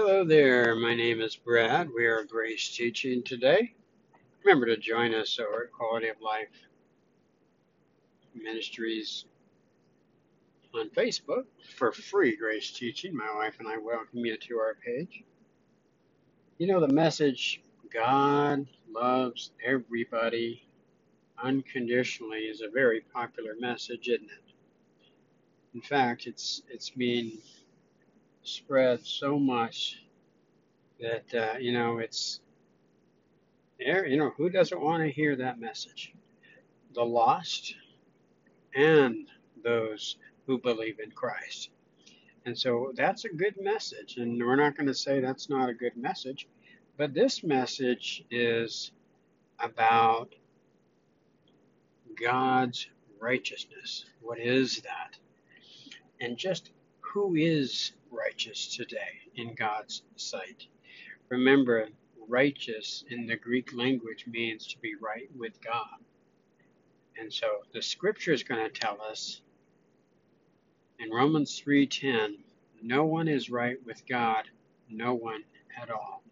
Hello there, my name is Brad. We are Grace Teaching today. Remember to join us over at Quality of Life Ministries on Facebook for free Grace Teaching. My wife and I welcome you to our page. You know, the message God loves everybody unconditionally is a very popular message, isn't it? In fact, it's it's being spread so much that uh, you know it's there. you know who doesn't want to hear that message? The lost and those who believe in Christ. And so that's a good message. And we're not going to say that's not a good message, but this message is about God's righteousness. What is that? And just who is righteous today in God's sight? Remember, righteous in the Greek language means to be right with God. And so the scripture is going to tell us in Romans 3:10, no one is right with God, no one at all.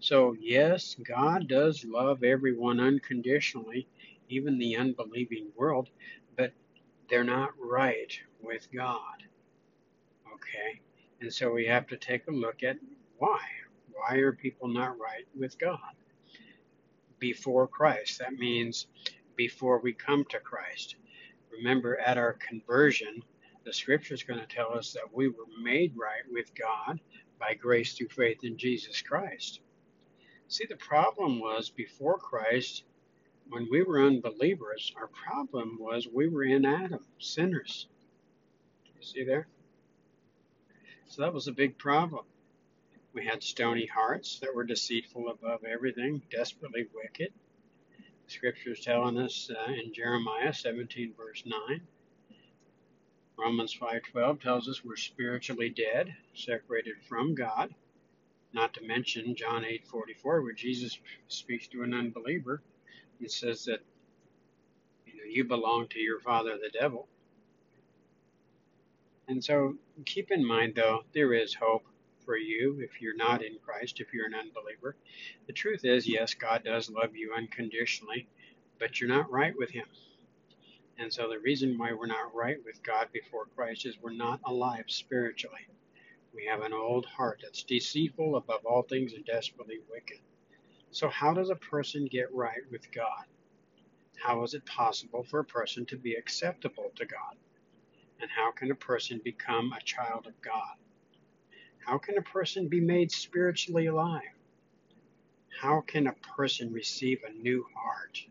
So yes, God does love everyone unconditionally, even the unbelieving world, but they're not right with God. Okay? And so we have to take a look at why. Why are people not right with God? Before Christ. That means before we come to Christ. Remember, at our conversion, the scripture is going to tell us that we were made right with God by grace through faith in Jesus Christ. See, the problem was before Christ, when we were unbelievers, our problem was we were in Adam, sinners. You see there? So that was a big problem. We had stony hearts that were deceitful above everything, desperately wicked. Scripture's telling us uh, in Jeremiah 17, verse 9. Romans 5:12 tells us we're spiritually dead, separated from God. Not to mention John 8:44, where Jesus speaks to an unbeliever and says that you know you belong to your father, the devil. And so keep in mind, though, there is hope for you if you're not in Christ, if you're an unbeliever. The truth is, yes, God does love you unconditionally, but you're not right with Him. And so the reason why we're not right with God before Christ is we're not alive spiritually. We have an old heart that's deceitful above all things and desperately wicked. So, how does a person get right with God? How is it possible for a person to be acceptable to God? And how can a person become a child of God? How can a person be made spiritually alive? How can a person receive a new heart?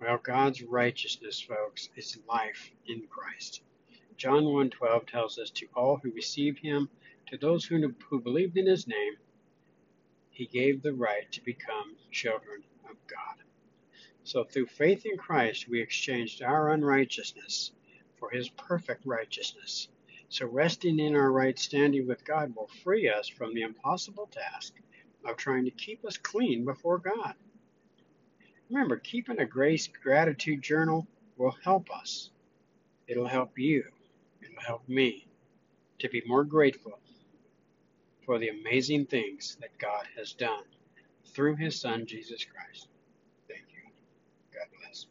Well, God's righteousness, folks, is life in Christ. John 1:12 tells us to all who received him, to those who, who believed in his name, he gave the right to become children of God. So through faith in Christ, we exchanged our unrighteousness for his perfect righteousness. So, resting in our right standing with God will free us from the impossible task of trying to keep us clean before God. Remember, keeping a grace gratitude journal will help us. It'll help you. It'll help me to be more grateful for the amazing things that God has done through His Son, Jesus Christ. Bless.